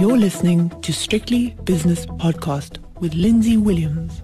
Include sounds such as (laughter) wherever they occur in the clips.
You're listening to Strictly Business Podcast with Lindsay Williams.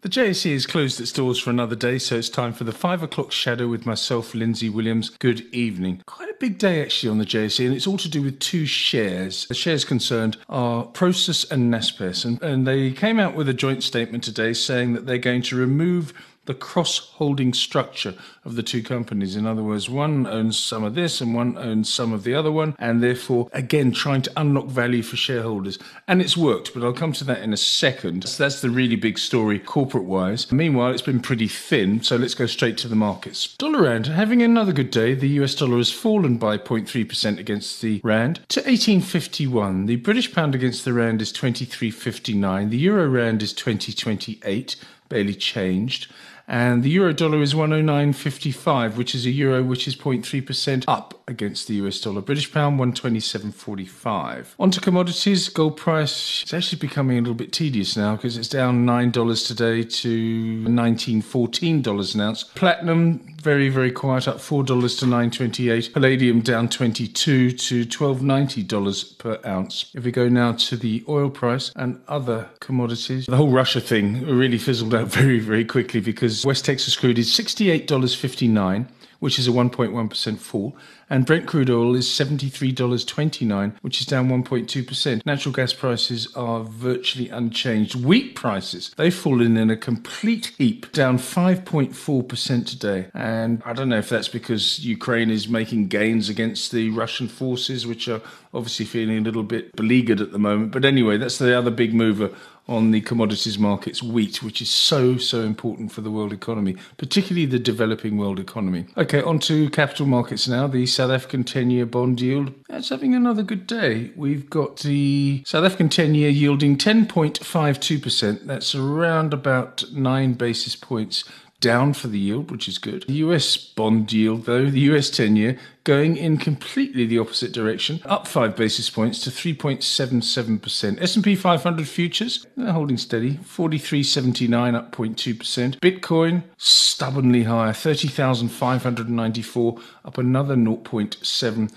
The JSE is closed its doors for another day, so it's time for the five o'clock shadow with myself, Lindsay Williams. Good evening. Quite a big day actually on the JSE, and it's all to do with two shares. The shares concerned are Prosus and Naspers, and, and they came out with a joint statement today saying that they're going to remove the cross holding structure of the two companies. In other words, one owns some of this and one owns some of the other one, and therefore, again, trying to unlock value for shareholders. And it's worked, but I'll come to that in a second. So that's the really big story corporate wise. Meanwhile, it's been pretty thin, so let's go straight to the markets. Dollar Rand having another good day. The US dollar has fallen by 0.3% against the Rand to 1851. The British pound against the Rand is 2359. The Euro Rand is 2028 barely changed. And the euro dollar is 109.55, which is a euro which is 0.3% up against the US dollar. British pound 127.45. On to commodities. Gold price is actually becoming a little bit tedious now because it's down $9 today to $19.14 an ounce. Platinum very very quiet up $4 to 9.28. Palladium down 22 to $12.90 per ounce. If we go now to the oil price and other commodities, the whole Russia thing really fizzled out (laughs) very very quickly because West Texas crude is $68.59 which is a 1.1% fall, and Brent crude oil is $73.29, which is down 1.2%. Natural gas prices are virtually unchanged. Wheat prices, they've fallen in a complete heap, down 5.4% today. And I don't know if that's because Ukraine is making gains against the Russian forces, which are obviously feeling a little bit beleaguered at the moment. But anyway, that's the other big mover on the commodities markets, wheat, which is so, so important for the world economy, particularly the developing world economy. Okay, on to capital markets now. The South African 10 year bond yield, that's having another good day. We've got the South African 10 year yielding 10.52%. That's around about nine basis points down for the yield, which is good. The US bond yield, though, the US 10 year, going in completely the opposite direction, up five basis points to 3.77%. S&P 500 futures, they're holding steady, 43.79 up 0.2%. Bitcoin, stubbornly higher, 30,594 up another 0.7%.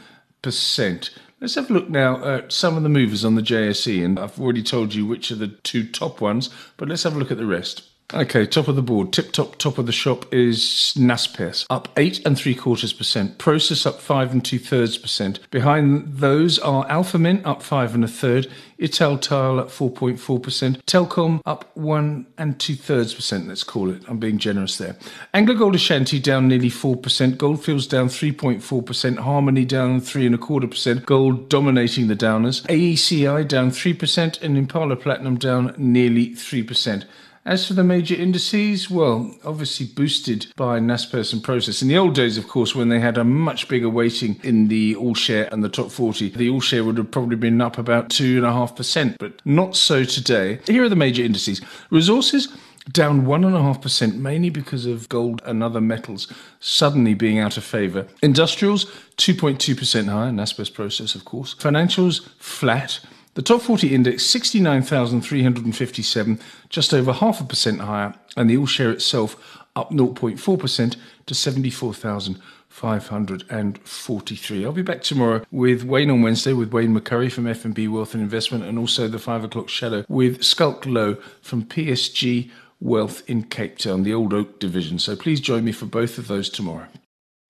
Let's have a look now at some of the movers on the JSE, and I've already told you which are the two top ones, but let's have a look at the rest. Okay, top of the board, tip top, top of the shop is Naspers, up eight and three quarters percent. Prosus up five and two thirds percent. Behind those are Alpha Mint up five and a third, Italtile at four point four percent, Telkom up one and two thirds percent. Let's call it. I'm being generous there. Anglo Gold Ashanti down nearly four percent. Goldfields down three point four percent. Harmony down three and a quarter percent. Gold dominating the downers. AECI down three percent, and Impala Platinum down nearly three percent. As for the major indices, well, obviously boosted by Naspers and Prosus. In the old days, of course, when they had a much bigger weighting in the all share and the top 40, the all share would have probably been up about 2.5%, but not so today. Here are the major indices. Resources down 1.5%, mainly because of gold and other metals suddenly being out of favour. Industrials, 2.2% higher, Naspers Prosus, of course. Financials, flat. The top 40 index, 69,357, just over half a percent higher, and the all share itself up 0.4% to 74,543. I'll be back tomorrow with Wayne on Wednesday with Wayne McCurrie from FNB Wealth and Investment and also the 5 o'clock shadow with Schalk Louw from PSG Wealth in Cape Town, the Old Oak division. So please join me for both of those tomorrow.